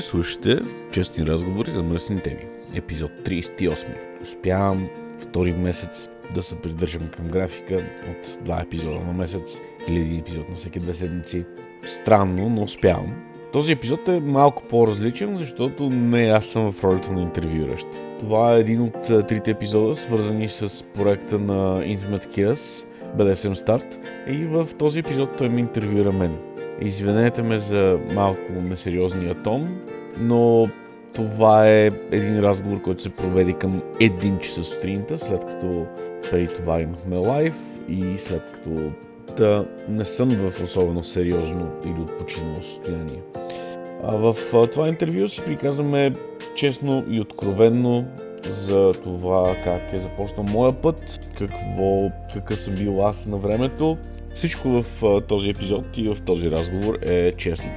Вие слушате честни разговори за мръсни теми. Епизод 38. Успявам втори месец да се придържам към графика от два епизода на месец или един епизод на всеки две седмици. Странно, но успявам. Този епизод е малко по-различен, защото не аз съм в ролята на интервюиращ. Това е един от трите епизода, свързани с проекта на Intimate Chaos, BDSM Start. И в този епизод той ми интервюира мен. Извинете ме за малко несериозния тон, но това е един разговор, който се проведе към един часа сутринта, след като преди това имахме лайв и след като да не съм в особено сериозно или отпочинало състояние. А в това интервю си приказваме честно и откровенно за това как е започнал моя път, какво, какъв съм бил аз на времето всичко в а, този епизод и в този разговор е честно.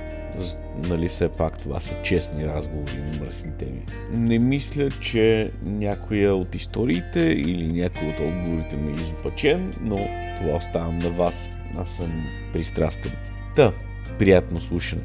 Нали все пак това са честни разговори на мръсни теми. Не мисля, че някоя от историите или някой от отговорите ми е изопачен, но това оставам на вас. Аз съм пристрастен. Та, приятно слушане.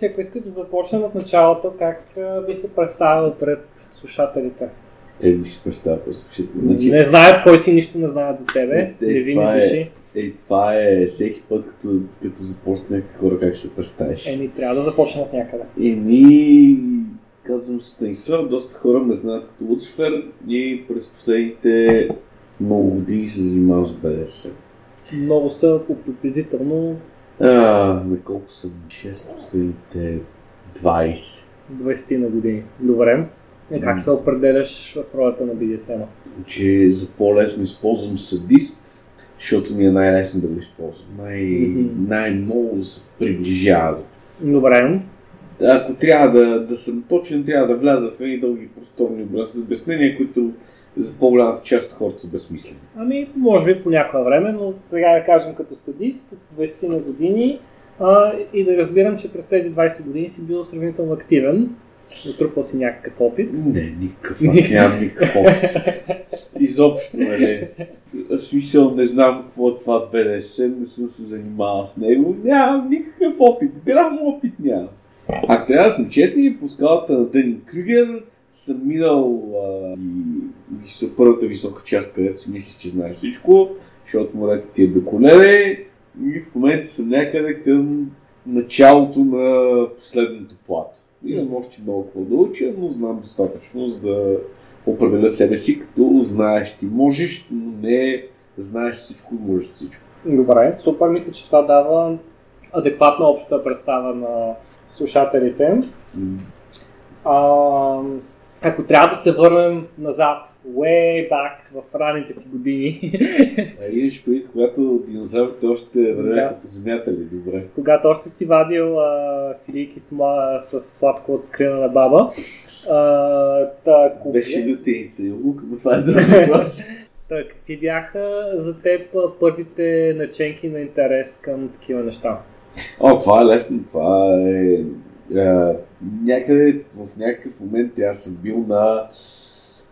Луци, ако искате да започнем от началото, как би се представил пред слушателите? Е, би се представя пред слушателите. Значи, Не знаят кой си, нищо не знаят за тебе. Е, Невинни това е- души. е, това е всеки път, като, като започне някакви хора, как ще се представиш. Еми, трябва да започнем от някъде. Еми, казвам Станислав, доста хора ме знаят като Луцифер и през последните много години се занимавам с БДС. Много са приблизително А, на колко съм? 6 последните 20. 20 на години. Добре. Е, как се определяш в ролята на BDSM? Че за по-лесно използвам садист, защото ми е най-лесно да го използвам. Най-. Най-много се приближава до Добре. ако трябва да, да съм точен, трябва да вляза в едни дълги просторни обяснения, които за по-голямата част от хората са безсмислени. Ами, може би по някое време, но сега да кажем като садист от 20 на години а, и да разбирам, че през тези 20 години си бил сравнително активен. Натрупал си някакъв опит. Не, никакъв, аз нямам никакъв опит. Изобщо, нали. В смисъл не знам какво е това БДС, не съм се занимавал с него, нямам никакъв опит, грам опит нямам. Ако трябва да сме честни, по скалата на Дънин Крюгер съм минал а, първата висока част, където си мислиш, че знаеш всичко, защото морето ти е до колене и в момента съм някъде към началото на последното плато. Имам още много какво да уча, но знам достатъчно, за да определя себе си, като знаеш ти можеш, но не знаеш всичко и можеш всичко. Добре, супер. Мисля, че това дава адекватна обща представа на слушателите. А, ако трябва да се върнем назад, way back в ранните ти години, А имаш предвид, когато динозаврите още вървяха Да. по земята ли? Добре. когато още си вадил а, филийки с, ма, с сладко от скрина на баба, а, та, кога- Беше лютеница и лук, но това е друг въпрос. та, какви бяха за теб първите наченки на интерес към такива неща? О, това е лесно. Това е... някъде в някакъв момент аз съм бил на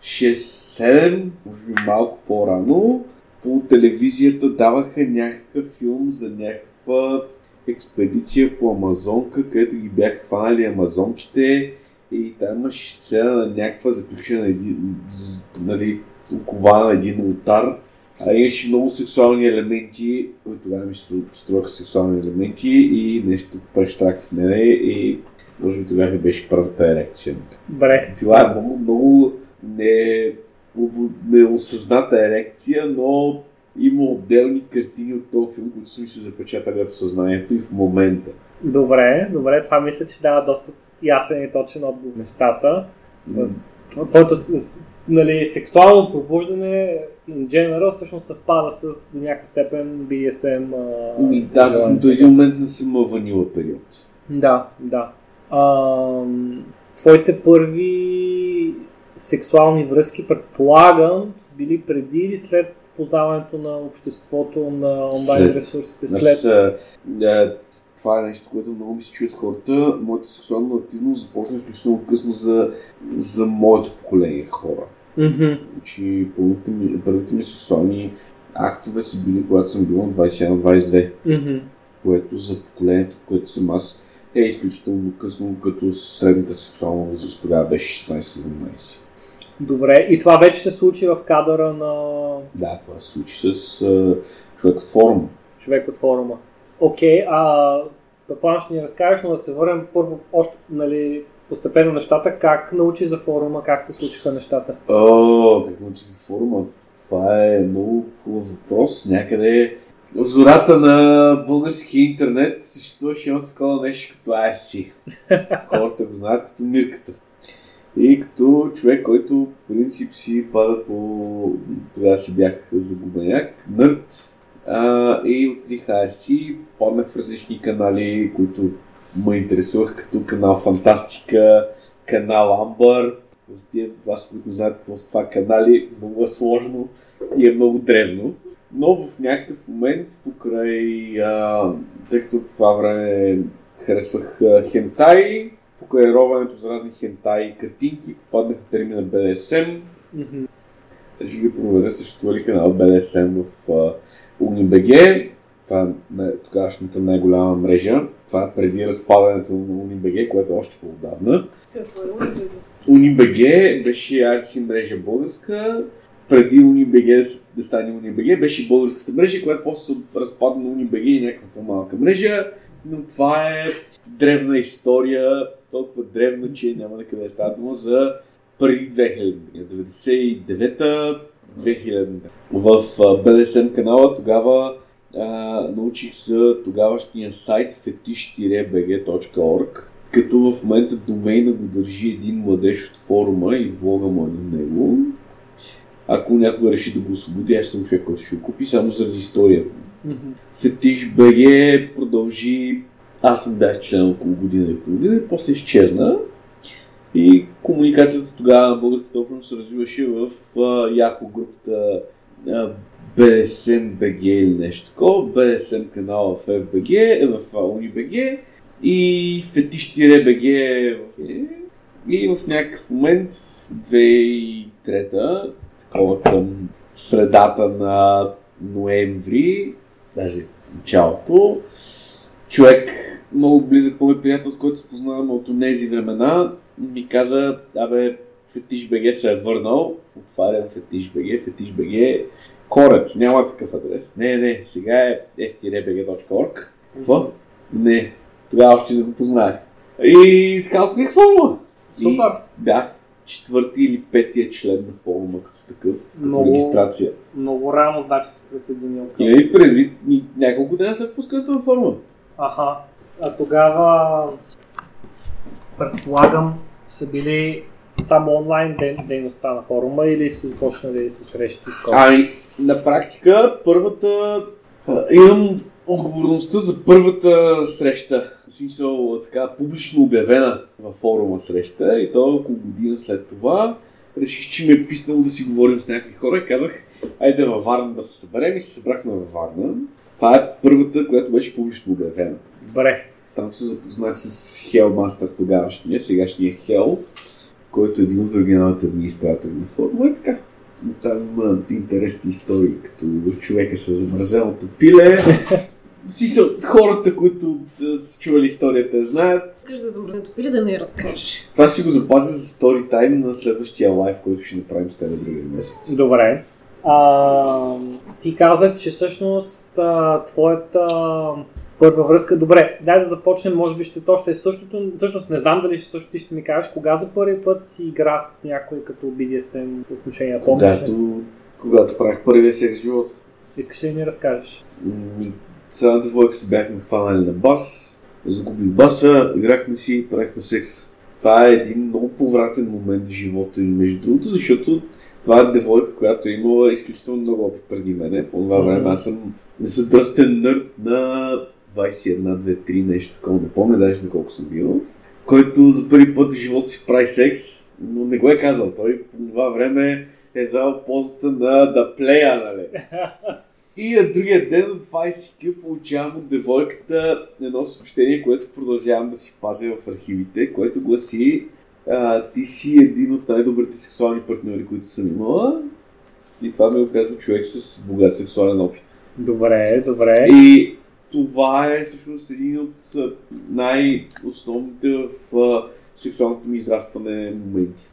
6-7, може би малко по-рано, по телевизията даваха някакъв филм за някаква експедиция по Амазонка, където ги бяха хванали амазонките и там имаше сцена на някаква заключена един, нали, окована един ултар. А имаше много сексуални елементи, които тогава ми се струваха сексуални елементи и нещо прещрак в мене и може би тогава ми беше първата ерекция. Бре. Това е много, много не, неосъзната ерекция, но има отделни картини от този филм, които са ми се запечатали в съзнанието и в момента. Добре, добре, това мисля, че дава доста ясен и точен отговор нещата. Mm. Твоето нали, сексуално пробуждане general всъщност съвпада с до някаква степен BSM. И да, до един момент не съм ванила период. Да, да. А, твоите първи сексуални връзки, предполагам, са били преди или след познаването на обществото, на онлайн след. ресурсите? След. Аз, а, това е нещо, което много ми се чуят хората. Моята сексуална активност започна изключително късно за, за моето поколение хора. Mm-hmm. Значи, първите ми, първите ми сексуални актове са били, когато съм бил на 21-22. Mm-hmm. Което за поколението, което съм аз, е изключително късно, като средната сексуална възраст тогава беше 16-17. Добре, и това вече се случи в кадъра на... Да, това се случи с uh, човек от форума. Човек от форума. Окей, okay, а предполагам ще ни разкажеш, но да се върнем първо още, нали, постепенно нещата. Как научи за форума, как се случиха нещата? О, как научи за форума? Това е много хубав въпрос. Някъде в зората на българския интернет съществуваше едно такова нещо като IRC. Хората го знаят като мирката. И като човек, който по принцип си пада по... Тогава си бях загубеняк, нърд. А, и открих IRC, паднах в различни канали, които ме интересувах, като канал Фантастика, канал Амбър. За тия вас, които знаят какво са това канали, много е сложно и е много древно. Но в някакъв момент, покрай, а, тъй като по това време харесвах а, хентай, покрай роването за разни хентай картинки, попаднах в термина BDSM. Mm-hmm. Реших да проверя съществува ли канал BDSM в uh, UniBG. Това е тогавашната най-голяма мрежа. Това е преди разпадането на UniBG, което е още по-отдавна. Какво е UniBG? UniBG беше RC мрежа българска. Преди UniBG да, да стане UniBG беше българската мрежа, която после се разпадна на UniBG и някаква по-малка мрежа. Но това е древна история, толкова древна, че няма на къде става дума за преди 2000 99-та, 2000 В BDSM канала тогава а, научих за тогавашния сайт fetish-bg.org като в момента домейна го държи един младеж от форума и блога му е на него. Ако някой реши да го освободи, аз съм човек, който ще го купи само заради историята. Mm-hmm. Фетиш БГ продължи аз съм бях член около година и половина и после изчезна. И комуникацията тогава на българската общност се развиваше в uh, Яхо групата uh, BSM BG или нещо такова, BSM канала в FBG, в UniBG и Fetish-BG и в някакъв момент 2003 такова към средата на ноември, даже началото, човек много близък по приятел, с който се познаваме от тези времена, ми каза, абе, Фетиш БГ се е върнал, отварям Фетиш БГ, Фетиш БГ, Корец, няма такъв адрес. Не, не, сега е ftrbg.org. Какво? Не, тогава още не го познах. И така открих форума. Супер. И бях четвърти или петия член на форума като такъв, като много, регистрация. Много рано, значи се присъединил към. И предвид няколко дена след пускането на форума. Аха. А тогава предполагам са били само онлайн ден, дейността на форума или са започнали да се срещи с Ами, на практика първата... Имам отговорността за първата среща. В смисъл, така, публично обявена във форума среща и то около година след това реших, че ми е писнало да си говорим с някакви хора и казах, айде във Варна да се съберем и се събрахме във Варна. Това е първата, която беше публично обявена. Добре. Там се запознах с Hellmaster тогавашния, сегашния Hell, който е един от оригиналните администратори на форума и така. Там има интересни истории, като човека с замразеното пиле. Си са хората, които да са чували историята, знаят. Искаш за замръзнато пиле да не я разкажеш. Това си го запазя за стори тайм на следващия лайв, който ще направим с теб другия месец. Добре. А, ти каза, че всъщност а, твоята първа връзка. Добре, дай да започнем, може би ще то ще е същото. Всъщност не знам дали ще също ти ще ми кажеш кога за първи път си игра с някой като BDSM отношения. Помниш? Когато, когато правих първия секс в живота. Искаш ли да ми разкажеш? Ми, с една двойка се бяхме хванали на бас, загубих баса, играхме си, правихме секс. Това е един много повратен момент в живота ми, между другото, защото това е девойка, която е имала изключително много опит преди мене. По това време аз съм незадръстен нърд на 21, 2, 3, нещо такова, не помня даже на колко съм бил, който за първи път в живота си прави секс, но не го е казал. Той по това време е взел позата на да плея, нали? И на другия ден в ICQ получавам от девойката едно съобщение, което продължавам да си пазя в архивите, което гласи а, ти си един от най-добрите сексуални партньори, които съм имала. И това ми го казва човек с богат сексуален опит. Добре, добре. И това е всъщност един от най-основните в сексуалното ми израстване моменти.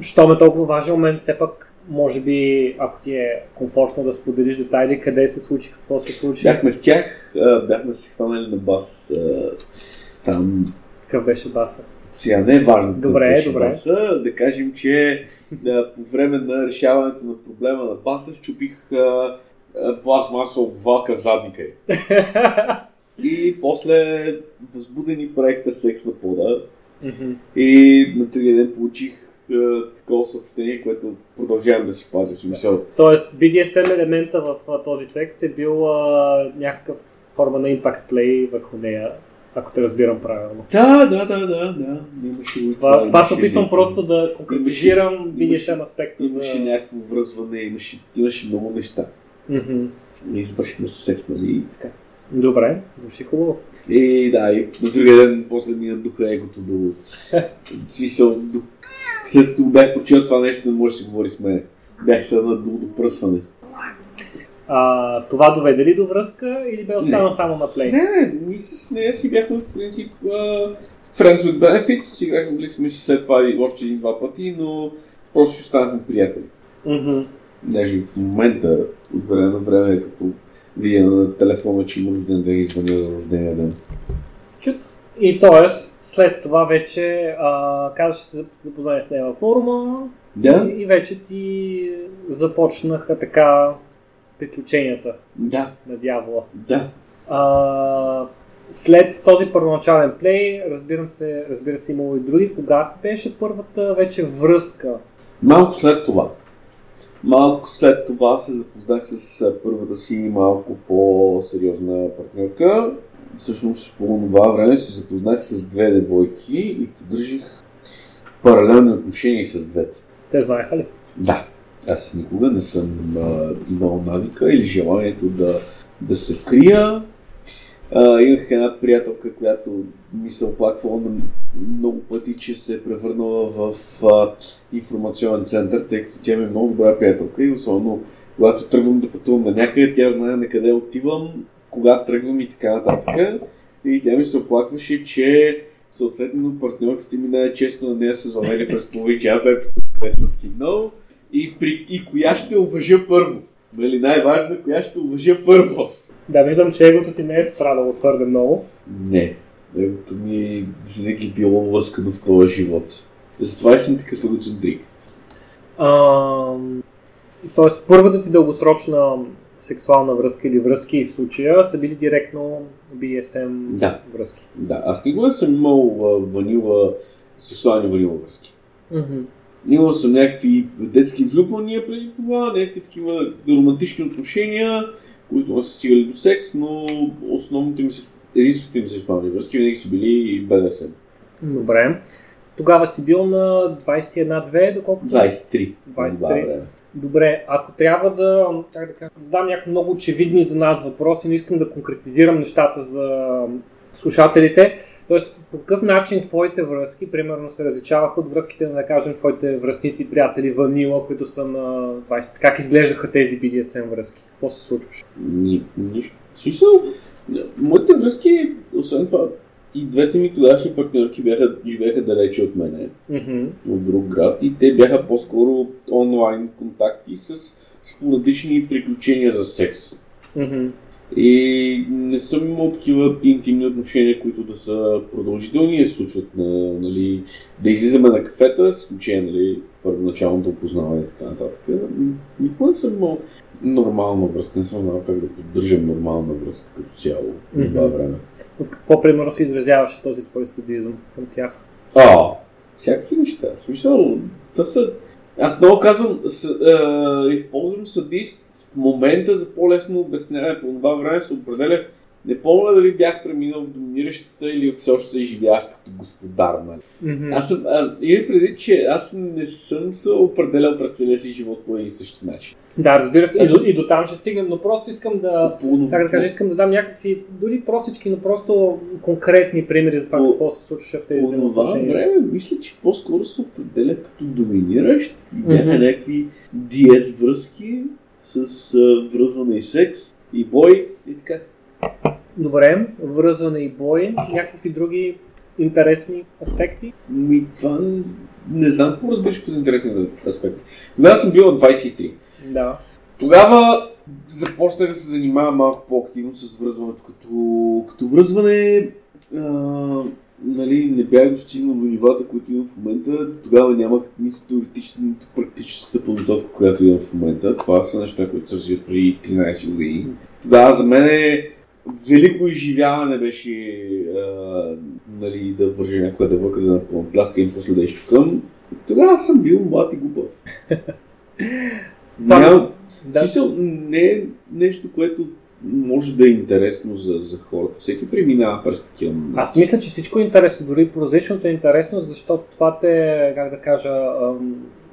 Щом е толкова важен момент, все пак, може би, ако ти е комфортно да споделиш детайли, къде се случи, какво се случи, Бяхме в тях, бяхме се хванали на бас там какъв беше баса. Сега не е важно Добре, беше добре. баса. Да кажем, че по време на решаването на проблема на баса щупих а, а, пластмасова обвалка в задника й. И после възбудени правихме секс на пода. И на другия ден получих а, такова съобщение, което продължавам да си пазя. В смисъл, Тоест, BDSM елемента в а, този секс е бил а, някакъв форма на impact play върху нея, ако те разбирам правилно. Да, да, да, да, да. Имаше Това, това имаше се опитвам просто да конкретизирам BDSM аспекта за... Имаше някакво връзване, имаше, имаше много неща. Мгм. И извършихме се секс, нали? И така. Добре, звучи хубаво. И да, и на другия ден после ми надуха егото до... Смисъл, до... след като го бях прочел това нещо, не може да се говори с мен. Бях се надул до пръсване. А, това доведе ли до връзка или бе останал само на плей? Не, не, ние с нея си бяхме в принцип uh, Friends with Benefits, играхме сме си след това и още един-два пъти, но просто си останахме приятели. Мгм. Даже и в момента, от време на време, като видя на телефона, че има рожден ден, извъня за рождения ден. Чут. И т.е. след това вече а, казваш, че се запознай с нея във форума Да? и, и вече ти започнаха така приключенията Да, на дявола. да. А, след този първоначален плей, разбирам се, разбира се, имало и други, кога ти беше първата вече връзка? Малко след това. Малко след това се запознах с първата си малко по-сериозна партньорка. Всъщност по това време се запознах с две девойки и поддържах паралелни отношения с двете. Те знаеха ли? Да, аз никога не съм а, имал навика или желанието да, да се крия. Имах една приятелка, която ми се оплаквала много пъти, че се е превърнала в а, информационен център, тъй като тя ми е много добра приятелка и особено когато тръгвам да пътувам на някъде, тя знае на къде отивам, кога тръгвам и така нататък. И тя ми се оплакваше, че съответно партньорките ми най-често на нея са завели през половин час, да къде съм стигнал и, при, и коя ще уважа първо. Нали, най-важно е коя ще уважа първо. Да, виждам, че егото ти не е страдало твърде много. Не. Егото ми винаги било лъскано в този живот. Затова съм такъв егоцентрик. Тоест, първата ти дългосрочна сексуална връзка или връзки в случая са били директно BSM Да. връзки. Да, аз никога не съм имал ванила, сексуални ванила връзки. Мгм. Имал съм някакви детски влюбвания преди това, някакви такива романтични отношения, които не са стигали до секс, но основните ми, се- единствените ми сексуални връзки винаги са били БДСМ. Добре. Тогава си бил на 21-2, доколкото... 23. 23. Това време. Добре, ако трябва да, как да кажа, задам някакви много очевидни за нас въпроси, но искам да конкретизирам нещата за слушателите, Тоест, по какъв начин твоите връзки, примерно, се различаваха от връзките на, да кажем, твоите връзници, приятели, Ванила, които са на 20. Как изглеждаха тези BDSM връзки? Какво се случваше? Ни, нищо. Смисъл, моите връзки, освен това, и двете ми тогавашни партньорки бяха, живееха далече от мене, Мгм. от друг град, и те бяха по-скоро онлайн контакти с спорадични приключения за секс. Мгм. И не съм имал такива интимни отношения, които да са продължителни и случват на, нали, да излизаме на кафета, с изключение, нали, първоначалното опознаване и така нататък. Никога не съм имал нормална връзка, не съм знал как да поддържам нормална връзка като цяло по това време. В какво, примерно, се изразяваше този твой садизъм към тях? А, всякакви неща. В смисъл, та са... Аз много казвам, с, е, използвам садист в момента за по-лесно обясняване. По това време се определях не помня дали бях преминал в доминиращата или все още се живях като господар. Нали. Мгм. Аз съм, а, имай преди, че аз не съм се определял през целия си живот по един и същи начин. Да, разбира се. И до, и до там ще стигнем, но просто искам да, По, как да кажа, искам да дам някакви, дори простички, но просто конкретни примери за това По- какво се случваше в тези По взаимоотношения. време, мисля, че по-скоро се определя като доминиращ и бяха Мгм. някакви DS връзки с а, връзване и секс и бой и така. Добре, връзване и бой, някакви други интересни аспекти. Ми, това не знам какво разбираш под интересен аспект. Тогава съм бил на 23. Да. Тогава започнах да се занимавам малко по-активно с връзването. Като, като връзване а, нали, не бях достигнал до нивата, които имам в момента. Тогава нямах нито теоретичната, нито практическата подготовка, която имам в момента. Това са неща, които се развиват при 13 години. Тогава за мен е велико изживяване беше а, нали, да вържа някоя да напълна пляска и после да изчукам. Тогава съм бил млад и глупав. Нямам, Да. смисъл, не е нещо, което може да е интересно за, за хората. Всеки преминава през такива моменти. Аз мисля, че всичко е интересно, дори прозрачното е интересно, защото това те, как да кажа,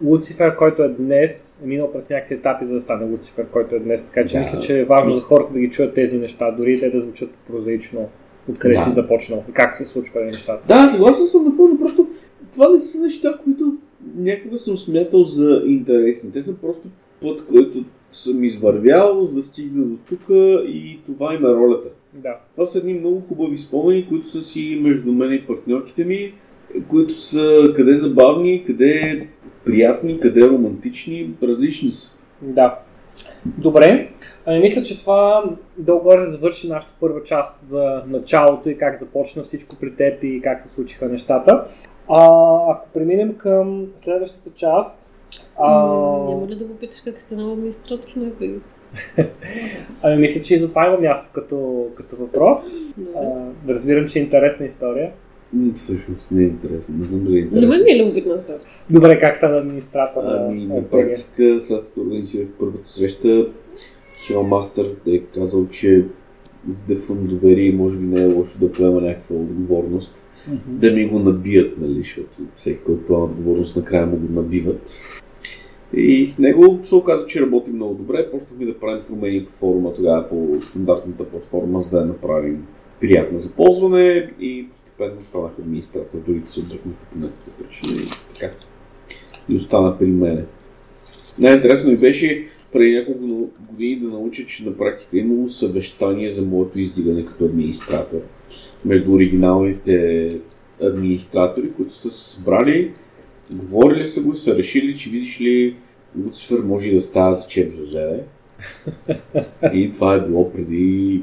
Луцифер, който е днес, е минал през някакви етапи, за да стане Луцифер, който е днес. Така че Да. мисля, че е важно за хората да ги чуят тези неща, дори те да звучат прозаично, откъде Да. си започнал и как се случва нещата. Да, съгласен съм напълно. Просто това не са неща, които някога съм смятал за интересни. Те са просто път, който съм извървял, за да стигна до тук и това им е ролята. Да. Това са едни много хубави спомени, които са си между мен и партньорките ми, които са къде забавни, къде приятни, къде романтични, различни са. Да. Добре. Ами, мисля, че това долу-горе завърши нашата първа част за началото и как започна всичко при теб и как се случиха нещата. А, ако преминем към следващата част, а, Няма ли да го питаш как сте на администратор някой? ами, мисля, че и за това има място като, като въпрос. А, разбирам, че е интересна история. Всъщност не е интересно, не знам дали е интересно. ми е любопитна става. Добре, как стана администратор на Ами, на практика, след като организирах първата среща, Хилмастър е казал, че вдъхвам доверие и може би не е лошо да поема някаква отговорност. Мгм. Да ми го набият, нали, защото всеки, който поема отговорност, накрая му го набиват. И с него се оказа, че работи много добре. Почнахме да правим промени по форума тогава по стандартната платформа, за да я направим приятна за ползване и постепенно станах администратор, дори се объркнаха по някаква причина и така. И остана при мене. Най-интересно ми беше преди няколко години да науча, че на практика е имало съвещание за моето издигане като администратор между оригиналните администратори, които са събрали, говорили са го, са решили, че видиш ли, Луцифер може и да става за чеп за зеле. И това е било преди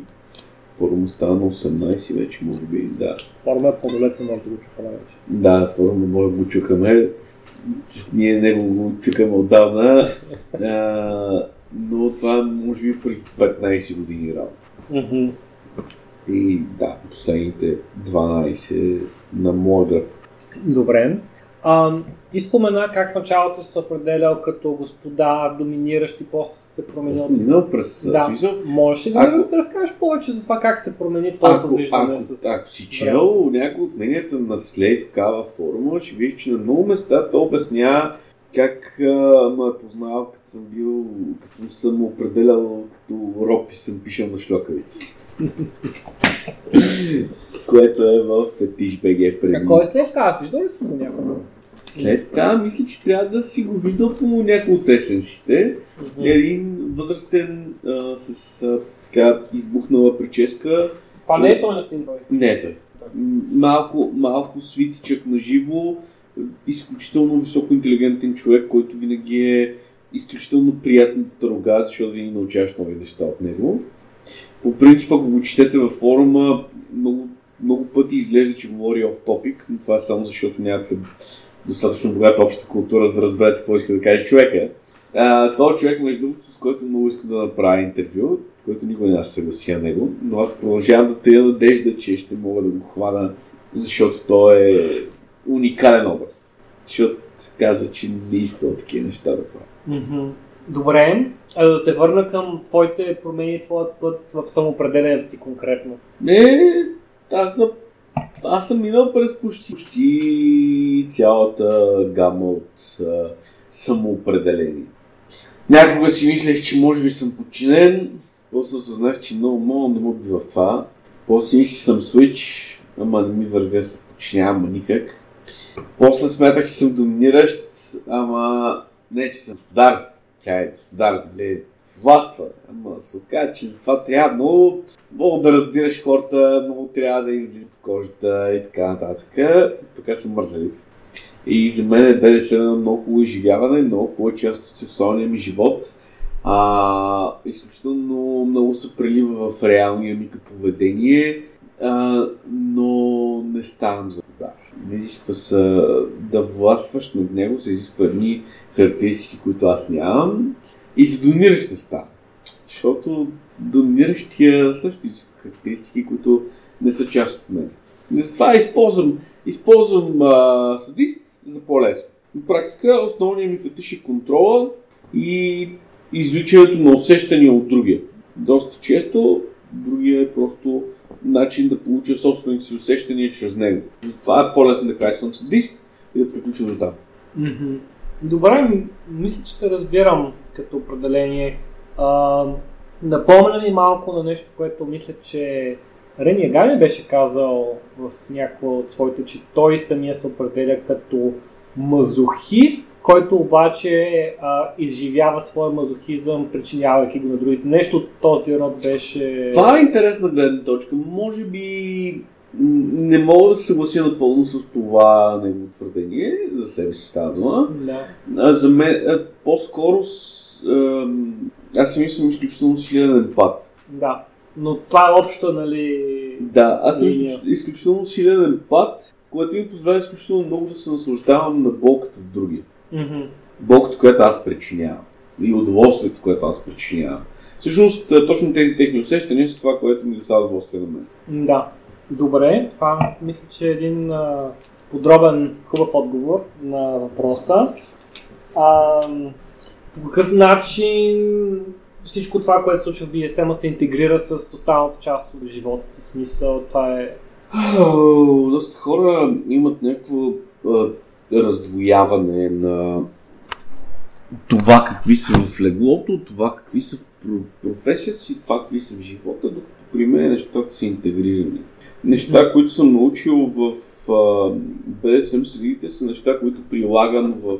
форума стана на 18 вече, може би, да. Форма е пълнолетен, може да го чукаме вече. Да, форума може да го чукаме. Ние него го чукаме отдавна. А, но това може би при 15 години работа. И да, последните 12 на моя гръб. Добре. А, ти спомена как в началото се определял като господа, доминиращ и после се променил. Аз минал през Да. смисъл. Можеш ли да Ако- ми разкажеш повече за това как се промени твоето Ако, виждане ако, с... ако си чел някои от мненията на Слейв Кава форума, ще видиш, че на много места то обяснява как а, ме е познавал, като съм бил, като съм съм определял като роб и съм пишал на шлокавици. Което е в Фетиш БГ преди. Какво е след Аз виждал ли си го някога? След така, мисля, че трябва да си го виждал по някои от есенсите. Един възрастен а, с а, така избухнала прическа. Това не е той на бе. Не е той. Малко, малко свитичък на живо, изключително високо интелигентен човек, който винаги е изключително приятно да търга, защото винаги научаваш нови неща от него. По принцип, ако го четете във форума, много, много пъти изглежда, че говори оф топик, но това е само защото нямате достатъчно богата обща култура, за да разберете какво иска да каже човека. А, той човек, между другото, с който много иска да направя интервю, който никога да се съгласи на него, но аз продължавам да тая надежда, че ще мога да го хвана, защото той е уникален образ. Защото казва, че не иска от такива неща да прави. Мгм. Добре, а да те върна към твоите промени, твоят път в самоопределението ти конкретно. Не, аз съм, аз съм минал през почти, почти цялата гама от а, самоопределение. Някога си мислех, че може би съм подчинен, после осъзнах, че много мога не мога да в това. После мислех, че съм свич, ама не ми вървя се подчинявам никак. После смятах, че съм доминиращ, ама не, че съм господар. Тя е господар, нали? Властва. Ама се оказа, че затова трябва много, много да разбираш хората, много трябва да им влизат кожата и така нататък. Така съм мързелив. И за мен е БДС едно много хубаво изживяване, много хубава част от сексуалния ми живот. А, изключително много се прелива в реалния ми като поведение, а, но не ставам за удар. Не изисква се да властваш над него, се изисква едни характеристики, които аз нямам и за доминиращ става. Защото доминиращия също иска характеристики, които не са част от мен. И Затова използвам, използвам а, садист за по-лесно. На практика основният ми фетиш е контрола и извличането на усещания от другия. Доста често другия е просто начин да получа собствените си усещания чрез него. Затова е по-лесно да кажа, съм садист и да приключа до там. Мгм. Добре, мисля, че те разбирам като определение. А, напомня ми малко на нещо, което мисля, че Рени Агами беше казал в някои от своите, че той самия се определя като мазохист, който обаче а, изживява своя мазохизъм, причинявайки го на другите. Нещо от този род беше... Това е интересна гледна точка. Може би не мога да се съглася напълно с това негово твърдение. За себе си става дума. Да. А, за мен а, по-скоро с, аз самия съм изключително силен емпат. Да. Но това е общо, нали... Да, аз съм Линия. изключ- изключително силен емпат, което ми позволява изключително много да се наслаждавам на болката в другия. Мгм. Болката, която аз причинявам. И удоволствието, което аз причинявам. Всъщност, точно тези техни усещания са това, което ми доставя удоволствие на мен. Да. Добре, това мисля, че е един а, подробен, хубав отговор на въпроса. А, по какъв начин всичко това, което се случва в BSM се интегрира с останалата част от живота ти? Смисъл, това е... Доста хора имат някакво раздвояване на това какви са в леглото, това какви са в про- професията си, това какви са в живота, докато при мен нещата са интегрирани. Неща, които съм научил в BDSM средите са неща, които прилагам в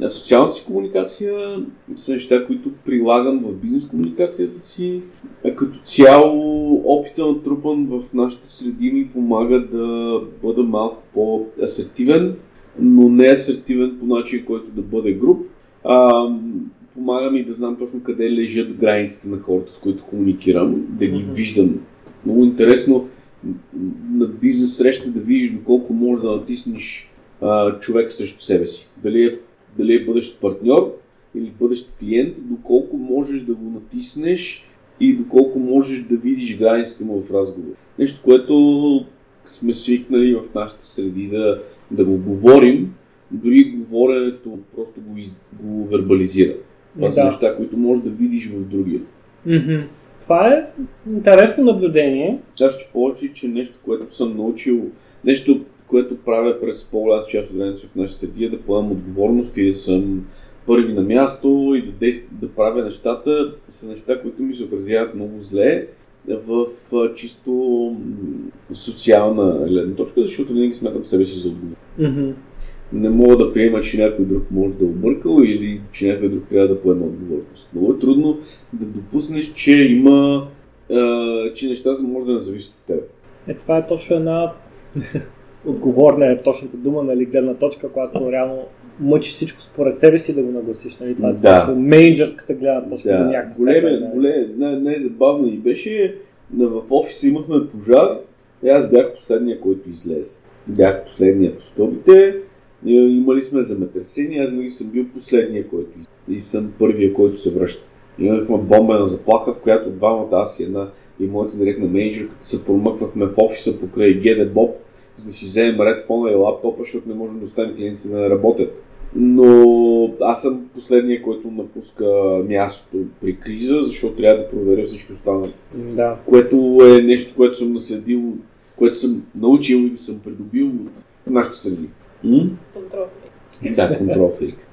а, социалната си комуникация, са неща, които прилагам в бизнес комуникацията си. А като цяло опита натрупан в нашите среди ми помага да бъда малко по-асертивен, но не асертивен по начин, който да бъде груп. А, помага ми да знам точно къде лежат границите на хората, с които комуникирам, да ги виждам. Много интересно на бизнес среща да видиш доколко можеш да натиснеш а, човек срещу себе си. Дали е, дали е бъдещ партньор или бъдещ клиент, доколко можеш да го натиснеш и доколко можеш да видиш границите му в разговор. Нещо, което сме свикнали в нашите среди да, да го говорим, дори говоренето просто го, из, го вербализира. Това са Да. неща, които можеш да видиш в другия. Мгм. Това е интересно наблюдение. Аз ще повече, че нещо, което съм научил, нещо, което правя през по-голяма част от времето в нашите среди е да поемам отговорност и да съм първи на място и да, действ... да правя нещата, са неща, които ми се отразяват много зле в чисто социална гледна точка, защото винаги смятам себе си за отговорен. Мгм. Не мога да приема, че някой друг може да е объркал или че някой друг трябва да поема отговорност. Много е трудно да допуснеш, че има, а, че нещата може да не зависят от теб. Е, това е точно една отговорна е точната дума, нали, гледна точка, която реално мъчи всичко според себе си да го нагласиш. Нали? Това е Да. точно менеджерската гледна точка до Да, някаква големе, степен, нали. големе, най- най-забавно ни беше, в офиса имахме пожар и аз бях последния, който излезе. Бях последния по стълбите, и, имали сме земетресение, аз винаги съм бил последния, който. И съм първия, който се връща. Имахме бомбена заплаха, в която двамата, аз и една и моята директна менеджер, като се промъквахме в офиса покрай GD Bob, за да си вземем редфона и лаптопа, защото не можем да оставим клиентите да не работят. Но аз съм последния, който напуска мястото при криза, защото трябва да проверя всички останали. Да. Което е нещо, което съм наследил, което съм научил и съм придобил от нашите съдни. М? Контрол. Да, контрол фрик.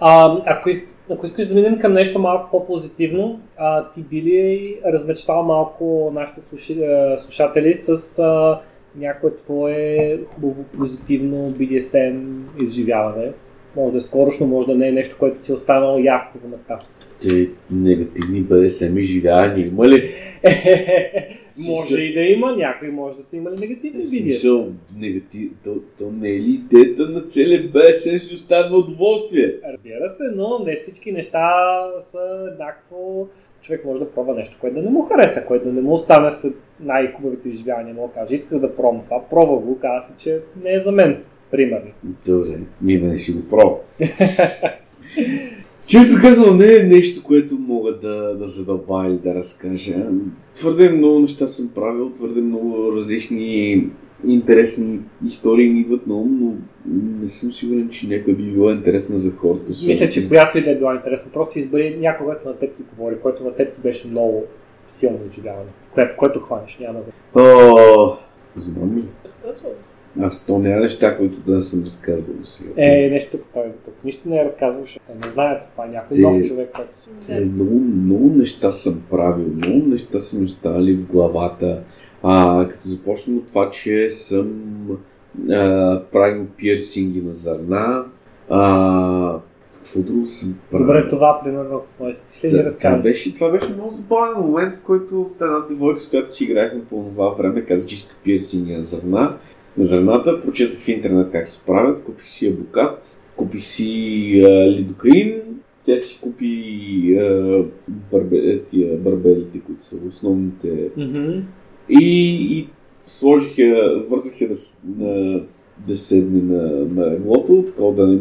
А, ако, ако искаш да минем към нещо малко по-позитивно, а, ти би ли размечтал малко нашите слуши, а, слушатели с а, някое твое хубаво позитивно BDSM изживяване? Може да е скорошно, може да не е нещо, което ти е останало ярко в паметта. Те негативни BDSM изживявания има ли? може и да има, някои може да са имали негативни В видео. смисъл, негатив, то, то не е ли идеята на целия BDSM си остава удоволствие? Разбира се, но не всички неща са еднакво. Човек може да пробва нещо, което да не му хареса, което да не му остане с най-хубавите изживявания. Мога да каже, исках да пробвам това, пробва го, каза се, че не е за мен, примерно. Добре, ми да не си го пробвам. Често казвам, не е нещо, което мога да, да задълба или да разкажа. Твърде много неща съм правил, твърде много различни интересни истории ми идват на ум, но не съм сигурен, че някой би било интересна за хората. Мисля, че която и да е била интересна. Просто си избери някой, който на теб ти говори, който на теб ти беше много силно изживяване, което, което хванеш, няма за. О, знам ли? Аз то няма неща, които да не съм разказвал до сега. Е, нещо тук, той тук нищо не е разказвал, защото те не знаят, това е някой Те- нов човек, който си. Е, много, много неща съм правил, много неща са ми останали в главата. А, като започнем от това, че съм а, правил пирсинги на зърна. А, какво друго съм правил? Добре, това примерно, ли да разкажеш? беше, това беше много забавен момент, в който една девойка, с която си играхме по това време, каза, че иска пирсинги на зърна. На зърната прочетах в интернет как се правят, купих си абокат, купих си а, лидокаин, тя си купи а, барбе, тия барбелите, които са основните. Мгм. И, и сложих я, вързах я да, на, да седне на, на леглото, такова да не,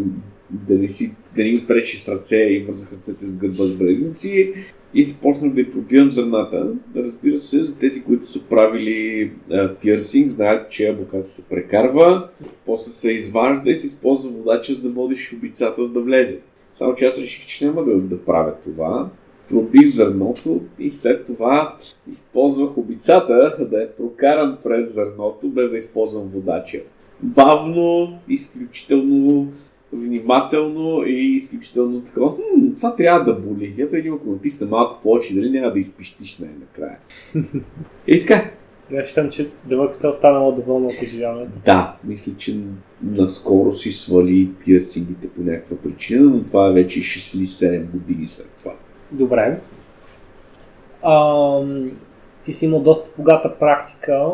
да не, си, да не ми пречи с ръце и вързах ръцете с гърба с брезници и започнах да й пробивам зърната. Разбира се, за тези, които са правили а, пирсинг, знаят, че абокат се прекарва, после се изважда и се използва водача, за да водиш обицата, за да влезе. Само че аз реших, че няма да, да правя това. Пробих зърното и след това използвах обицата да я прокарам през зърното, без да използвам водача. Бавно, изключително внимателно и изключително такова. Хм, това трябва да боли. Да видим, ако натисна малко повече, дали няма да изпищиш най-накрая. И така. Решам, че девойката е останала доволна от изживяването. Да, мисля, че наскоро си свали пирсингите по някаква причина, но това е вече 6-7 години след това. Добре. Ам, ти си имал доста богата практика,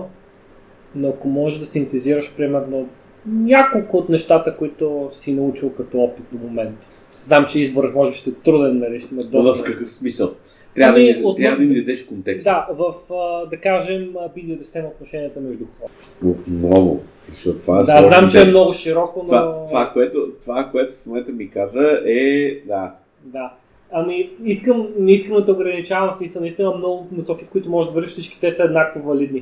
но ако можеш да синтезираш примерно няколко от нещата, които си научил като опит до момента. Знам, че изборът може би ще е труден, нали, ще има доста... в какъв смисъл? Трябва, Ами, да, ми, от- трябва да ми дадеш контекст. Да, в, а, да кажем, BDSM отношенията между хора. Отново. Защото това е Да, сложен знам, че е много широко, но... Това, това, което, това, което в момента ми каза е... Да. Да. Ами, искам, не искам да те ограничавам, смисъл, наистина много насоки, в които може да вървиш, всички те са еднакво валидни.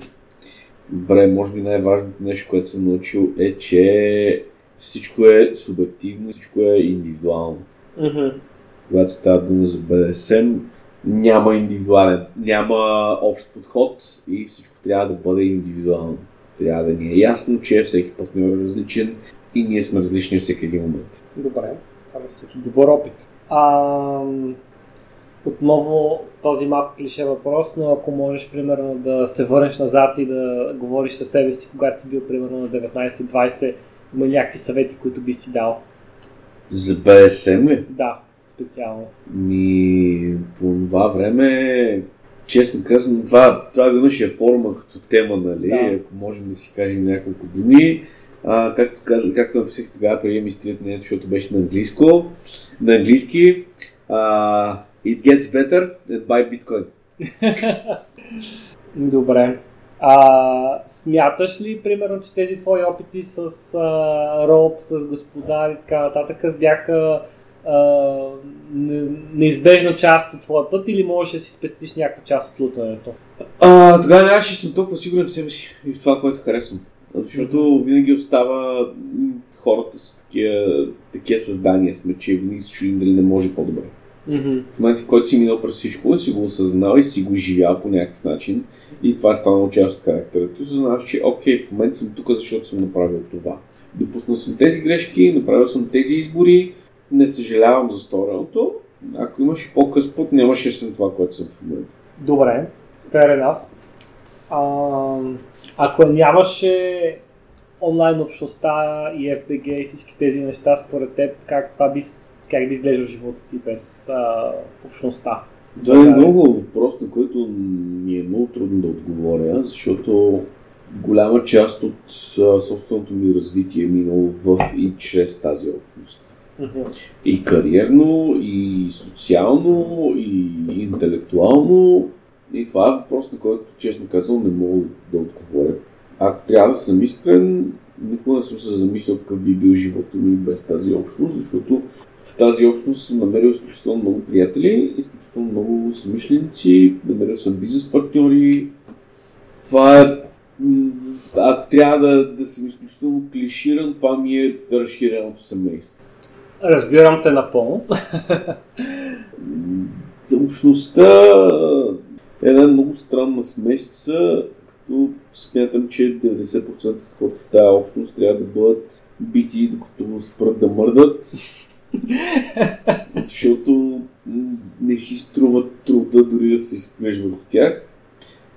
Добре, може би най-важното нещо, което съм научил е, че всичко е субективно, всичко е индивидуално. Мгм. Когато става дума за BDSM, няма индивидуален, няма общ подход и всичко трябва да бъде индивидуално. Трябва да ни е ясно, че всеки партньор е различен и ние сме различни всеки един момент. Добре, това е добър опит. А, отново този мап клише въпрос, но ако можеш примерно да се върнеш назад и да говориш със себе си, когато си бил примерно на 19-20, има някакви съвети, които би си дал? За БСМ ли? Да, специално. Ми, по това време, честно казвам, това, това веднъж е форума като тема, нали? Да. Ако можем да си кажем няколко думи. А, както, каза, както написах тогава, преди ми стрит не, защото беше на английско, на английски, а, it gets better and buy Bitcoin. Добре. А, смяташ ли, примерно, че тези твои опити с а, роб, с господар и така нататък бяха а, не, неизбежна част от твоя път или можеш да си спестиш някаква част от лутането? А, тогава нямаше съм толкова сигурен в себе си и в това, което харесвам. Защото винаги остава хората с такива, такива създания сме, че винаги се чудим дали не може по-добре. Mm-hmm. В момента, в който си минал през всичко, си го осъзнал и си го изживял по някакъв начин и това е станало част от характера ти, осъзнаваш, че окей, в момента съм тук, защото съм направил това. Допуснал съм тези грешки, направил съм тези избори, не съжалявам за стореното. Ако имаш и по-къс път, нямаше съм това, което съм в момента. Добре, fair enough. А, ако нямаше онлайн общността и FBG и всички тези неща, според теб, как това би, как би изглеждал живота ти без а, общността? Това е много въпрос, на който ми е много трудно да отговоря, защото голяма част от а, собственото ми развитие е минало в и чрез тази общност. И кариерно, и социално, и интелектуално. И това е въпрос, на който, честно казвам, не мога да отговоря. Ако трябва да съм искрен, никога не съм се замислял какъв би бил живота ми без тази общност, защото в тази общност съм намерил изключително много приятели, изключително много съмишленици, намерил съм бизнес партньори. Това е ако трябва да, да съм изключително клиширан, това ми е разширеното семейство. Разбирам те напълно. Общността е една много странна смесица, като смятам, че 90% от хората в тази общност трябва да бъдат бити, докато спрат да мърдат. Защото не си струват труда дори да се изпреш върху тях.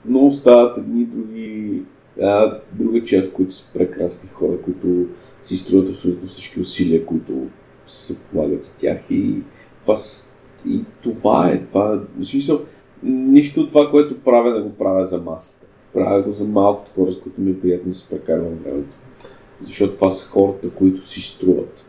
Но остават едни други, а, друга част, които са прекрасни хора, които си струват абсолютно всички усилия, които се полагат за тях и това, с- и това е. Това, в смисъл, нищо от това, което правя, не го правя за масата. Правя го за малкото хора, с които ми е приятно да се прекарвам времето. Защото това са хората, които си струват.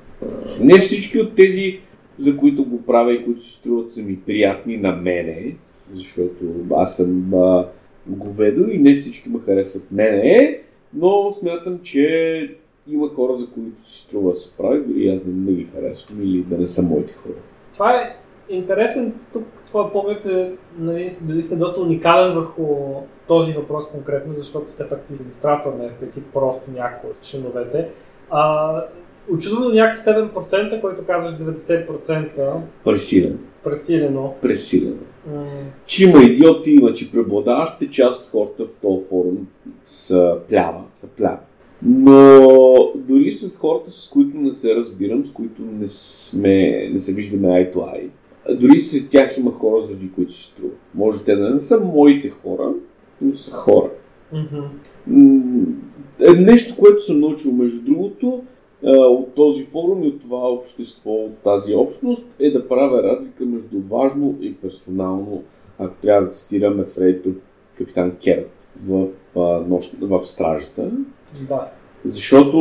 Не всички от тези, за които го правя и които си струват, са ми приятни на мене, защото аз съм а, говедо и не всички ме харесват мене, но смятам, че има хора, за които си струва да се прави, дори аз не, ги харесвам или да не са моите хора. Това е интересен. Тук твоя поглед е нали, дали си доста уникален върху този въпрос конкретно, защото все пак ти администратор на FPT, просто някой от членовете. А, очудвам до някакъв степен процента, който казваш 90% Пресилен. пресилено. Пресилен. М, Че има идиоти, има, че преобладаващата част от хората в този форум са плява, са плява. Но дори с хората, с които не се разбирам, с които не, сме, не се виждаме eye to eye, дори сред тях има хора, заради които си струва. Може те да не са моите хора, но са хора. е нещо, което съм научил, между другото, от този форум и от това общество, от тази общност, е да правя разлика между важно и персонално, ако трябва да цитираме Фрейтор капитан Керт в, нощ, в стражата, Да. защото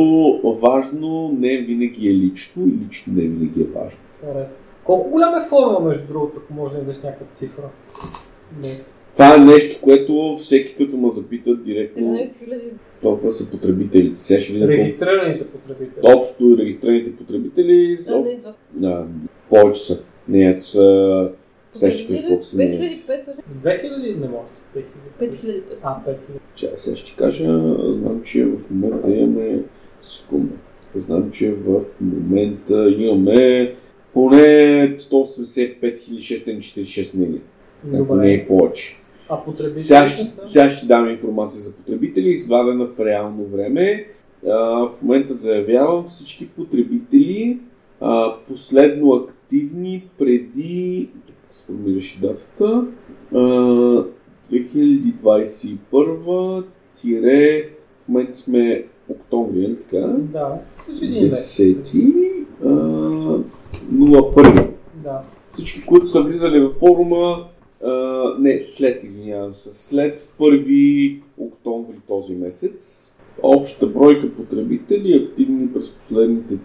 важно не винаги е лично и лично не винаги е важно. Харесва. Колко голям е форума, между другото, ако може да дадеш някаква цифра? Днес. Това е нещо, което всеки като ме запитат директно, 13 хиляди. Толкова са потребителите. Сега ще колко Регистрираните потребители. общо регистрираните потребители са Да, не, това са. А, повече са. Не, са... Сега ще кажа колко са. не. 5500. 2000 не може. 2000. 5500. А, 5000. Чакай, сега ще кажа. Знам, че в момента имаме... Секунда. Знам, че в момента имаме поне 185 646 мили. Ако не е повече. А потребителите Сега ще, са? сега ще дам информация за потребители, извадена в реално време. А, в момента заявявам всички потребители а, последно активни преди сформираш и датата. А, 2021 тире, в момента сме октомври, нали така? Да. Кажи един месец. 10 а, 01. Да. Всички, които са влизали във форума, не, след, извинявам се, след 1 октомври този месец, общата бройка потребители, активни през последните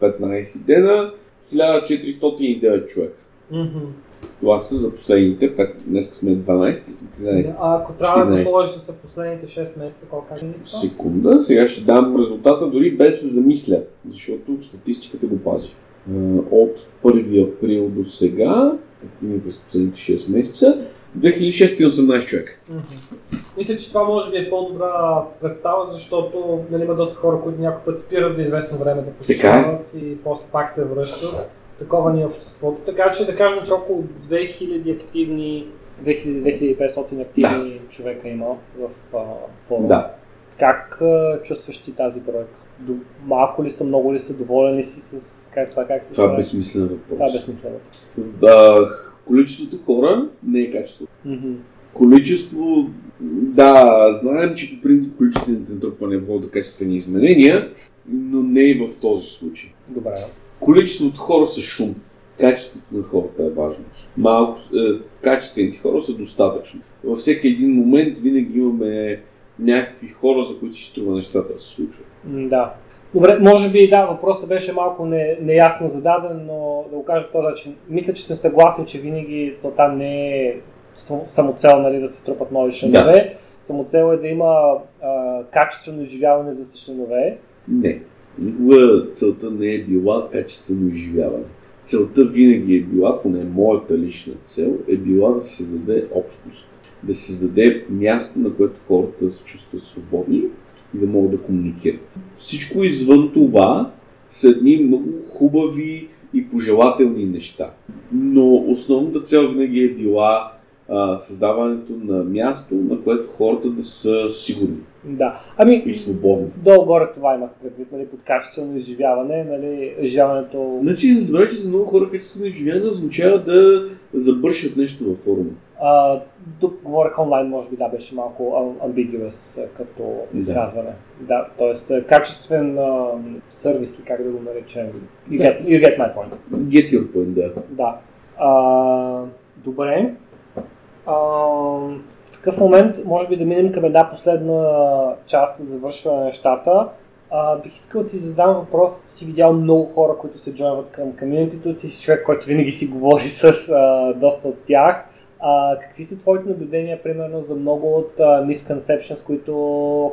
30-15 дена, 1409 човека. Това са за последните 5, днес сме 12, 13. А ако трябва да 14. сложиш за последните 6 месеца, колко е? Секунда, сега ще дам резултата дори без да замисля, защото статистиката го пази. От 1 април до сега, активни през последните 6 месеца, 2618 човека. Мгм. Мисля, че това може би е по-добра представа, защото нали, има доста хора, които някой път спират за известно време да посещават и после пак се връщат. Такова ни е обществото. Така че да кажем, че около 2000 активни, 2000-2500 активни човека има в а, форума. Да. Как а, чувстваш ти тази бройка? Малко ли са, много ли са, доволен ли си с как, това, как се Това е безсмислен въпрос. Това е безсмислено. А, количеството хора не е качество. Мгм. Количество, да, знаем, че по принцип количествените натрупвания водят до качествени изменения, но не и в този случай. Добре. Количеството хора са шум. Качеството на хората е важно. Малко, е, качествените хора са достатъчно. Във всеки един момент винаги имаме някакви хора, за които ще струва нещата да се случват. Да. Добре, може би да, въпросът беше малко не, неясно зададен, но да го кажа по този начин. Мисля, че сме съгласни, че винаги целта не е само- самоцел нали, да се трупат нови членове. Самоцел е да има а, качествено изживяване за членове. Не. Никога целта не е била качествено изживяване. Целта винаги е била, поне моята лична цел, е била да се създаде общност. Да се създаде място, на което хората се чувстват свободни и да могат да комуникират. Всичко извън това са едни много хубави и пожелателни неща. Но основната цел винаги е била а, създаването на място, на което хората да са сигурни Да. Ами, и свободни. долу-горе това имах предвид, нали, под качествено изживяване, нали, изживяването... Значи, разбира, че за много хора качествено изживяване означава да забършат нещо във форума. А, тук говорех онлайн, може би да, беше малко ambiguous като Да. изказване. Да, т.е. качествен а, сервис ли, как да го наречем. You get, you get my point. Get your point, да. Да. А, добре. А, в такъв момент, може би да минем към една последна част за завършване на нещата. А, бих искал да ти задам въпрос. Ти си видял много хора, които се джойват към комьюнитито. Ти си човек, който винаги си говори с а, доста от тях. А, какви са твоите наблюдения, примерно, за много от а, misconceptions, които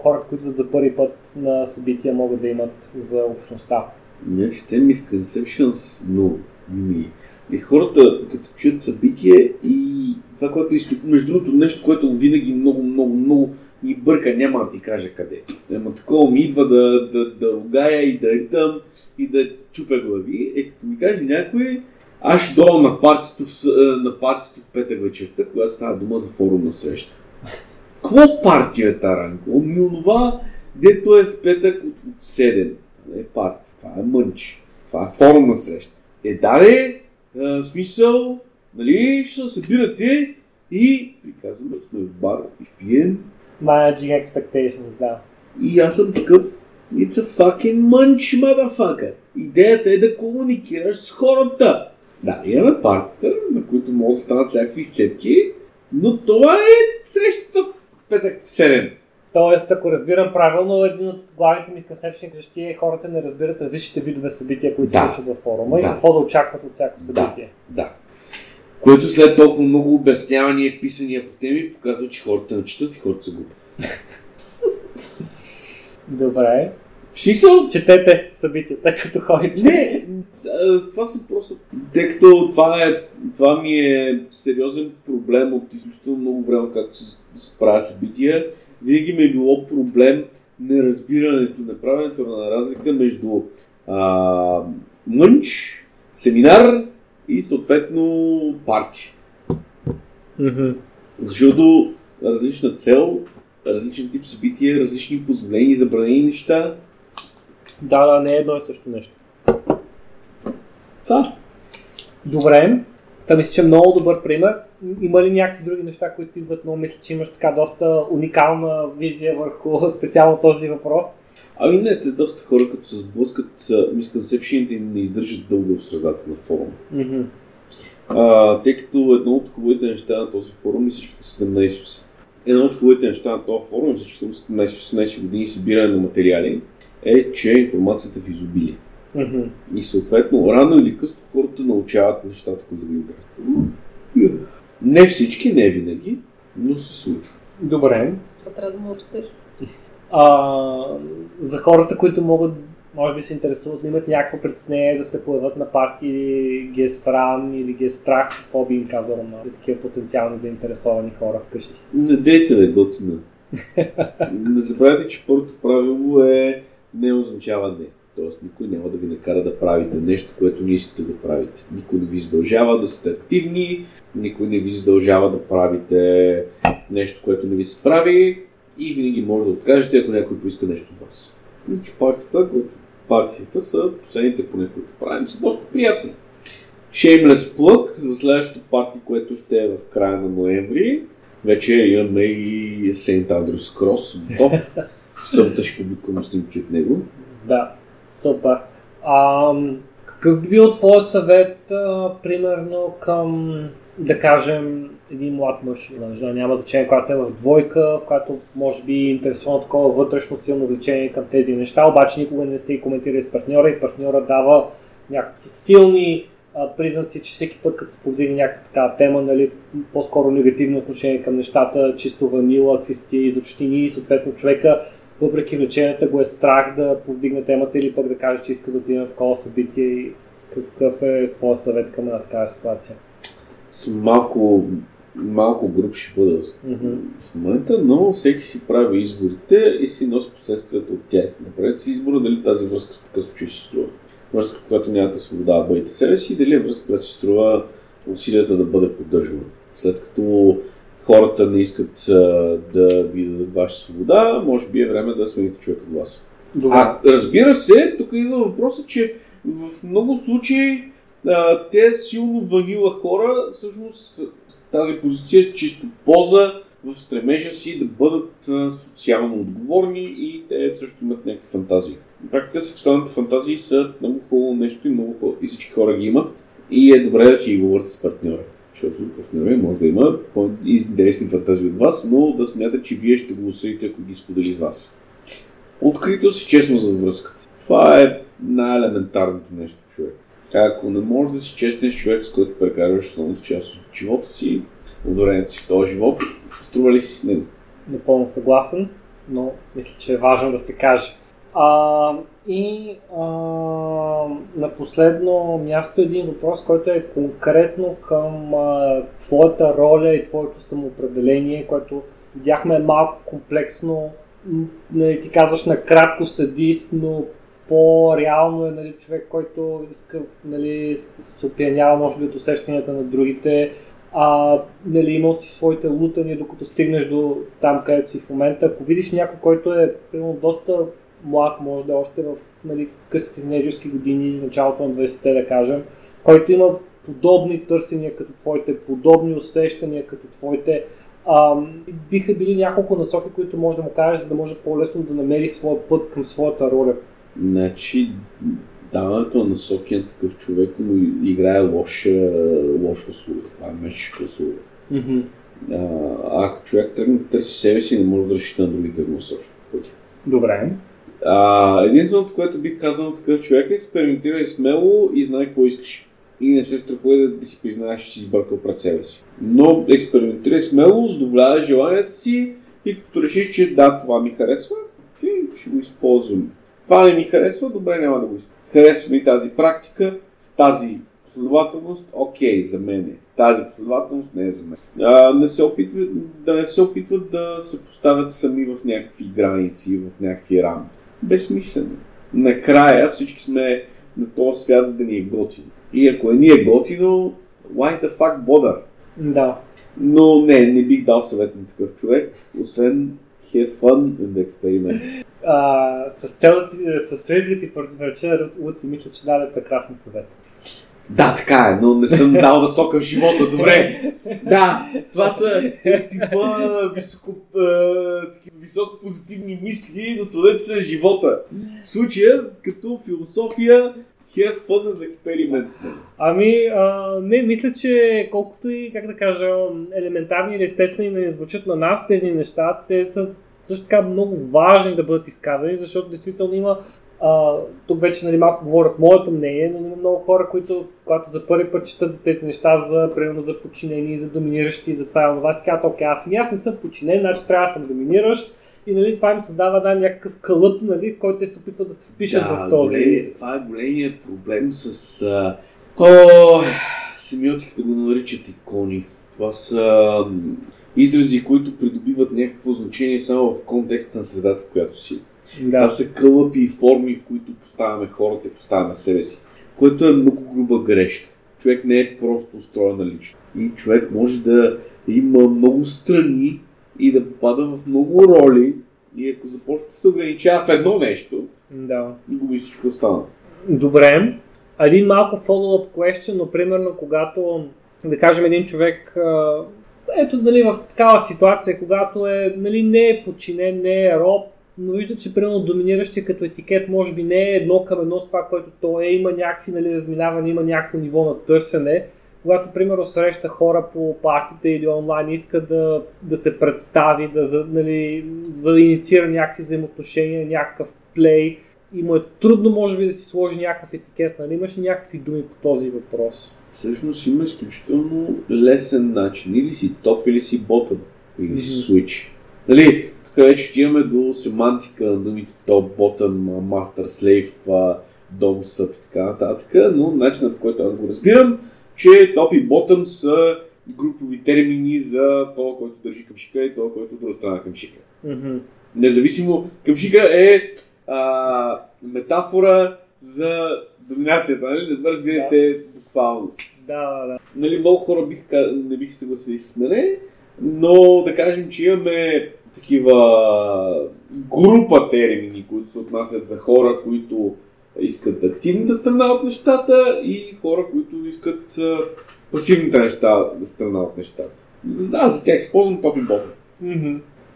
хората, които за първи път на събития, могат да имат за общността? Значи, те misconceptions много винаги. И хората, като чуят събитие и това, което е изключ- между другото, нещо, което винаги много, много, много ни бърка, няма да ти кажа къде. Ама такова ми идва да, да, да ругая и да ритам и да чупя глави, е като ми каже някой, аз дойда на партито в, а, на партито в петък вечерта, когато става дума за форумна среща. Какво партия е Таранко? Ми онова, дето е в петък от, от 7. Не е партия. Това е мънч. Това е форумна среща. Е, даде, а, смисъл, нали, ще се събирате и приказвам да сме в бар и пием. Managing expectations, да. И аз съм такъв, it's a fucking munch, motherfucker. Идеята е да комуникираш с хората. Да, имаме партията, на които могат да станат всякакви изцепки, но това е срещата в петък в 7. Тоест, ако разбирам правилно, един от главните ми концепции къщи е хората не разбират различните видове събития, които се Да. случват във форума и Да. какво да очакват от всяко събитие. Да. Което след толкова много обяснявания, писания по теми, показва, че хората не четат и хората са глупи. Добре. Смисъл, Четете събитията, като ходите. Не, това са просто... Тъй като това, е, това ми е сериозен проблем от изключително много време, както се, се правя събития. Винаги ми е било проблем неразбирането, направенето на разлика между а, мънч, семинар и съответно парти. Защото различна цел, различен тип събития, различни позволени забранени неща. Да, да, не е едно и също нещо. Това. Добре. Това мисля, че е много добър пример. Има ли някакви други неща, които идват, но мисля, че имаш така доста уникална визия върху специално този въпрос. Ами не, те доста хора като се сблъскат, мисконсепшените не издържат дълго в средата на форум. Mm-hmm. А, тъй като едно от хубавите неща на този форум и всичките 17 са. Едно от хубавите неща на този форум и всичките 17-18 години събиране на материали е, че информацията е в изобилие. Mm-hmm. И съответно, рано или късно хората научават нещата, които ги интересуват. Не всички, не винаги, но се случва. Добре. Това трябва да му четеш. А, за хората, които могат, може би се интересуват, но имат някакво притеснение да се появят на партии, или ги е срам или ги е страх, какво би им казало на такива потенциални заинтересовани хора вкъщи? Не дейте, бе, готина. не забравяйте, че първото правило е не означава не. Тоест никой няма да ви накара да правите нещо, което не искате да правите. Никой не ви задължава да сте активни, никой не ви задължава да правите нещо, което не ви се прави и винаги може да откажете, ако някой поиска нещо от вас. Значи партията, партията са последните поне, които правим, са доста приятни. Shameless plug за следващото парти, което ще е в края на ноември. Вече имаме и Saint Andrews Cross готов. Ще публикувам снимки от него. Да, супер. А, какъв би бил твой съвет, а, примерно, към, да кажем, един млад мъж жена, няма значение, която е в двойка, в която може би е интересува такова вътрешно силно влечение към тези неща, обаче никога не се и коментира с партньора и партньора дава някакви силни а, признаци, че всеки път, като се повдигне някаква такава тема, нали, по-скоро негативно отношение към нещата, чисто ванила, какви тия изобщини и съответно човека въпреки влеченията го е страх да повдигне темата или пък да каже, че иска да отиде на такова събитие и какъв е твой съвет към една такава ситуация? С малко, малко груп ще бъда Mm-hmm. в момента, но всеки си прави изборите и си носи последствията от тях. Направете си избора дали тази връзка в такъв случай си струва. Връзка, в която нямате свобода да бъдете себе си, дали е връзка, която си струва усилията да бъде поддържана. След като хората не искат а, да ви дадат ваша свобода, може би е време да смените човек от вас. Добре. А, разбира се, тук идва въпросът, че в много случаи а, те силно ванила хора, всъщност тази позиция е чисто поза в стремежа си да бъдат а, социално отговорни и те също имат някакви фантазии. Практика сексуалните фантазии са много хубаво нещо и много хубаво. И всички хора ги имат. И е добре да си ги говорите с партньора. Защото партньора може да има по-интересни фантазии от вас, но да смята, че вие ще го осъдите, ако ги сподели с вас. Откритост и честност за връзката. Това е най-елементарното нещо, човек. Ако не можеш да си честен с човек, с който прекарваш основната част от живота си, от времето си в този живот, струва ли си с него? Напълно съгласен, но мисля, че е важно да се каже. А, и а, на последно място един въпрос, който е конкретно към а, твоята роля и твоето самоопределение, което видяхме малко комплексно. Нали, ти казваш накратко съдист, но по-реално е нали, човек, който иска, нали, се опиянява, може би, от усещанията на другите. А, нали, имал си своите лутания, докато стигнеш до там, където си в момента. Ако видиш някой, който е примерно, доста млад, може да е още в нали, късите тинейджерски години, началото на 20-те, да кажем, който има подобни търсения като твоите, подобни усещания като твоите, ам, биха били няколко насоки, които може да му кажеш, за да може по-лесно да намери своя път към своята роля. Значи, даването на насоки на такъв човек му играе лоша, лоша услуга. Това е мечешка услуга. Mm-hmm. А, ако човек тръгне да търси себе си, не може да разчита на другите насочат по пътя. Добре. А, единственото, което бих казал на такъв човек е експериментирай смело и знай какво искаш. И не се страхувай да, да си признаеш, че си сбъркал пред себе си. Но експериментирай смело, задоволявай желанията си и като решиш, че да, това ми харесва, ще, го използвам. Това не ми харесва, добре, няма да го използвам. Харесва ми тази практика, в тази последователност, окей, за мен е. Тази последователност не е за мен. А, не се опитват, да не се опитват да се поставят сами в някакви граници, в някакви рамки. Безсмислено. Накрая всички сме на този свят, за да ни е готино. И ако е ни е готино, why the fuck bother? Да. Но не, не бих дал съвет на такъв човек, освен have fun in the experiment. А, с цел с противореча, Луци мисля, че даде прекрасен съвет. Да, така е, но не съм дал да сока в живота. Добре. Да, това са типа високо, такива високо позитивни мисли, насладете се живота. В случая, като философия, have fun and experiment. Ами, а, не, мисля, че колкото и, как да кажа, елементарни или естествени да не звучат на нас тези неща, те са също така много важни да бъдат изказани, защото действително има а, тук вече нали, малко говорят моето мнение, но има много хора, които когато за първи път четат за тези неща, за, примерно за подчинени, за доминиращи, за това и това, си казват, окей, аз, ми, аз не съм подчинен, значи трябва да съм доминиращ. И нали, това им създава да, някакъв кълъп, нали, който те се опитват да се впишат да, в този. Големия, това е големият проблем с... А... О, семиотиката го наричат икони. Това са изрази, които придобиват някакво значение само в контекста на средата, в която си. Това Да. са кълъпи и форми, в които поставяме хората и поставяме себе си. Което е много груба грешка. Човек не е просто устроена лично. И човек може да има много страни и да попада в много роли. И ако започне да се ограничава в едно нещо, да. губи всичко останало. Добре. Един малко follow-up question, но примерно когато, да кажем, един човек, ето, нали, в такава ситуация, когато е, нали, не е подчинен, не е роб, но вижда, че примерно доминиращия като етикет може би не е едно към едно с това, което той е, има някакви нали, разминавания, има някакво ниво на търсене, когато примерно среща хора по партите или онлайн, иска да, да се представи, да, за, нали, за да инициира някакви взаимоотношения, някакъв плей, и му е трудно, може би, да си сложи някакъв етикет. Нали? Имаш ли някакви думи по този въпрос? Всъщност има изключително лесен начин. Или си топ, или си ботъм. Или си Мгм. switch. Нали, тук вече отиваме до семантика на думите топ, ботъм, мастер, слейв, дом, съп и така нататък, но начинът по който аз го разбирам, че топ и ботъм са групови термини за това, който държи към шика и това, който друга страна към шика. Мгм. Независимо, къмшика е а, метафора за доминацията, нали? Ме разбирате буквално. Да, да, да. Нали, много хора бих, не бих съгласили с мене, но да кажем, че имаме такива група термини, които се отнасят за хора, които искат активната страна от нещата и хора, които искат пасивната неща, страна от нещата. За- Да, за тях използвам топ и ботъм.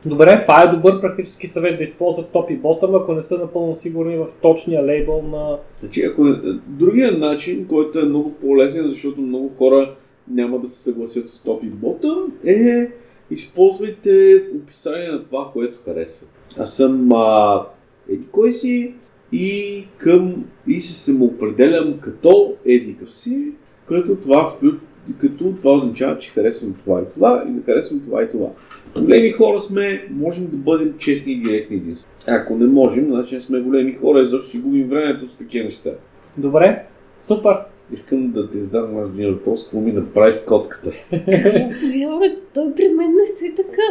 Добре, това е добър практически съвет да използват топ и ботъм, ако не са напълно сигурни в точния лейбъл на... Значи, ако е, другия начин, който е много по-лесен, защото много хора няма да се съгласят с топ и ботъм, е използвайте описание на това, което харесва. Аз съм а, еди кой си и към и се самоопределям като еди си, като това, вклю... като това означава, че харесвам това и това и не харесвам това и това. Големи хора сме, можем да бъдем честни и директни един с- Ако не можем, значи не сме големи хора, защото си губим времето с такива неща. Добре, супер. Искам да ти задам аз един въпрос, какво ми направи с котката. Какво той при мен не стои така.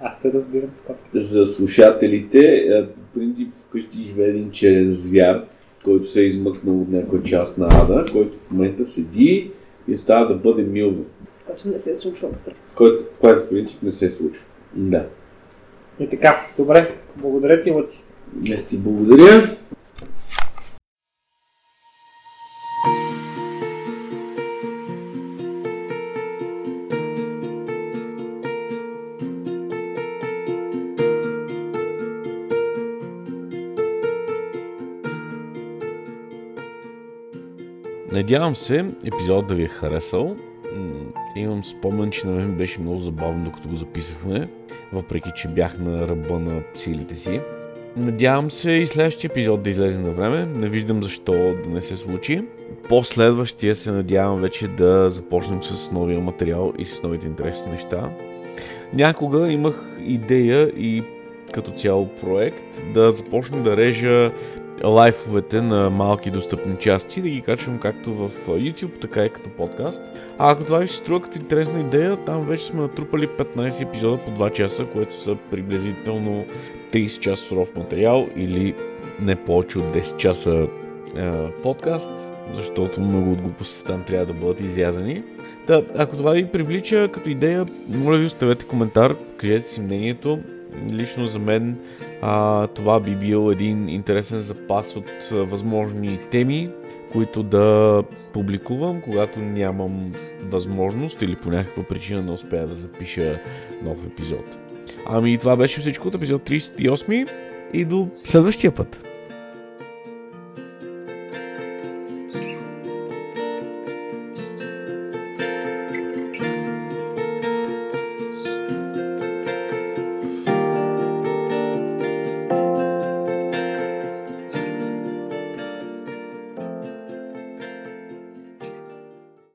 Аз се разбирам с котка. За слушателите, е, по принцип вкъщи живее един черен звяр, който се е измъкнал от някоя част на Ада, който в момента седи и остава да бъде милва, Което не се е случва по принцип. който, което в принцип не се случва. Да. И така, добре. Благодаря ти, Лъци. Днес ти благодаря. Надявам се епизодът да ви е харесал. Имам спомен, че на мен беше много забавно, докато го записахме, въпреки че бях на ръба на силите си. Надявам се и следващия епизод да излезе на време. Не виждам защо да не се случи. Последващия се надявам вече да започнем с новия материал и с новите интересни неща. Някога имах идея и като цяло проект да започна да режа лайфовете на малки достъпни части, да ги качвам както в YouTube, така и като подкаст. А ако това ви се струва като интересна идея, там вече сме натрупали 15 епизода по 2 часа, което са приблизително 30 часа суров материал или не повече от 10 часа е, подкаст, защото много от глупостите там трябва да бъдат изрязани. Да, ако това ви привлича като идея, моля ви оставете коментар, кажете си мнението. Лично за мен а, това би бил един интересен запас от възможни теми, които да публикувам, когато нямам възможност или по някаква причина не успея да запиша нов епизод. Ами това беше всичко от епизод 38 и до следващия път.